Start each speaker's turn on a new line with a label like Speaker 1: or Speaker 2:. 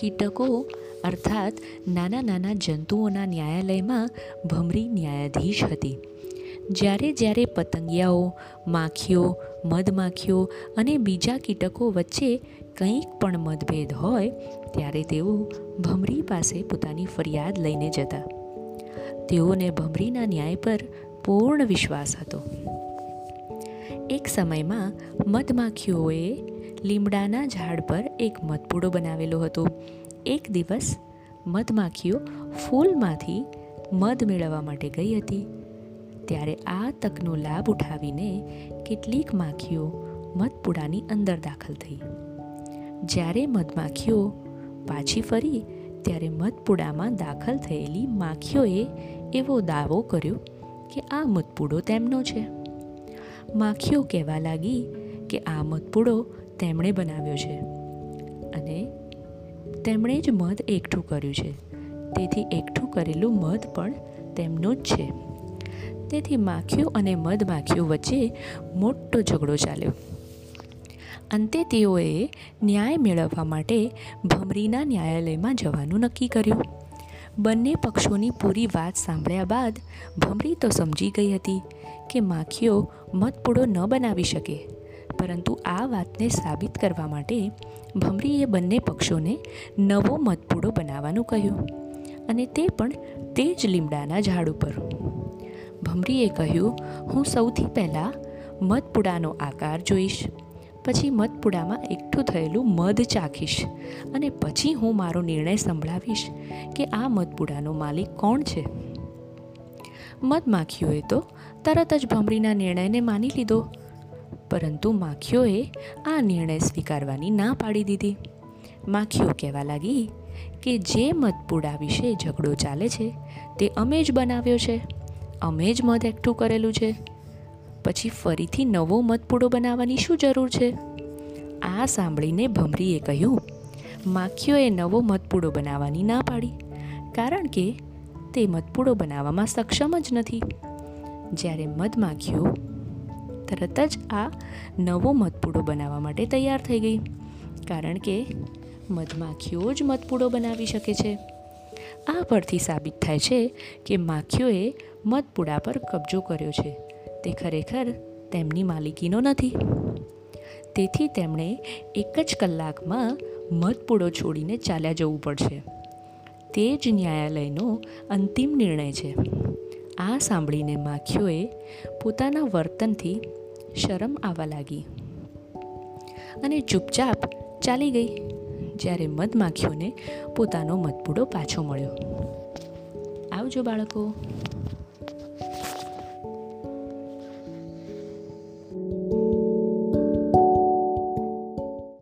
Speaker 1: કીટકો અર્થાત નાના નાના જંતુઓના ન્યાયાલયમાં ભમરી ન્યાયાધીશ હતી. જ્યારે જ્યારે પતંગિયાઓ, માખીઓ, મધમાખીઓ અને બીજા કીટકો વચ્ચે કંઈક પણ મતભેદ હોય, ત્યારે તેઓ ભમરી પાસે પોતાની ફરિયાદ લઈને જતા. તેઓને ભમરીના ન્યાય પર પૂર્ણ વિશ્વાસ હતો. એક સમયમાં મધમાખીઓએ લીમડાના ઝાડ પર એક મધપૂડો બનાવેલો હતો. એક દિવસ મધમાખીઓ ફૂલમાંથી મધ મેળવવા માટે ગઈ હતી. ત્યારે આ તકનો લાભ ઉઠાવીને કેટલીક માખીઓ મધપુડાની અંદર દાખલ થઈ. જ્યારે મધમાખીઓ પાછી ફરી, ત્યારે મધપુડામાં દાખલ થયેલી માખીઓએ એવો દાવો કર્યો કે આ મધપૂડો તેમનો છે. માખીઓ કહેવા લાગી કે આ મધપુડો તેમણે બનાવ્યો છે. અને તેમણે જ મધ એકઠું કર્યું છે. તેથી એકઠું કરેલું મધ પણ તેમનું જ છે. તેથી માખીઓ અને મધમાખીઓ વચ્ચે મોટો ઝઘડો ચાલ્યો. અંતે તેઓએ ન્યાય મેળવવા માટે ભમરીના ન્યાયાલયમાં જવાનું નક્કી કર્યું. બંને પક્ષોની પૂરી વાત સાંભળ્યા બાદ ભમરી તો સમજી ગઈ હતી કે માખીઓ મધપૂડો ન બનાવી શકે. પરંતુ આ વાતને સાબિત કરવા માટે ભમરીએ બંને પક્ષોને નવો મતપૂડો બનાવવાનું કહ્યું અને તે પણ તે જ લીમડાના ઝાડ ઉપર. ભમરીએ કહ્યું, હું સૌથી પહેલાં મધપુડાનો આકાર જોઈશ, પછી મધપુડામાં એકઠું થયેલું મધ ચાખીશ અને પછી હું મારો નિર્ણય સંભળાવીશ કે આ મધપુડાનો માલિક કોણ છે. મધમાખીઓએ તો તરત જ ભમરીના નિર્ણયને માની લીધો. પરંતુ માખીઓએ આ નિર્ણય સ્વીકારવાની ના પાડી દીધી. માખીઓ કહેવા લાગી કે જે મધપુડા વિશે ઝઘડો ચાલે છે, તે અમે જ બનાવ્યો છે. અમે જ મધ એકઠું કરેલું છે. પછી ફરીથી નવો મધપુડો બનાવવાની શું જરૂર છે? આ સાંભળીને ભમરીએ કહ્યું, માખીઓએ નવો મધપુડો બનાવવાની ના પાડી, કારણ કે તે મધપુડો બનાવવામાં સક્ષમ જ નથી. જ્યારે મધમાખીઓ તરત જ આ નવો મધપૂડો બનાવવા માટે તૈયાર થઈ ગઈ. કારણ કે મધમાખીઓ જ મધપૂડો બનાવી શકે છે. આ પરથી સાબિત થાય છે કે માખીઓએ મધપૂડા પર કબજો કર્યો છે. તે ખરેખર તેમની માલિકીનો નથી. તેથી તેમણે એક જ કલાકમાં મધપૂડો છોડીને ચાલ્યા જવું પડશે. તે જ ન્યાયાલયનો અંતિમ નિર્ણય છે. આ સાંભળીને માખીઓએ પોતાના વર્તનથી શરમ આવવા લાગી. અને ચૂપચાપ ચાલી ગઈ, જ્યારે મધમાખીઓને પોતાનો મધપૂડો પાછો મળ્યો. આવજો બાળકો.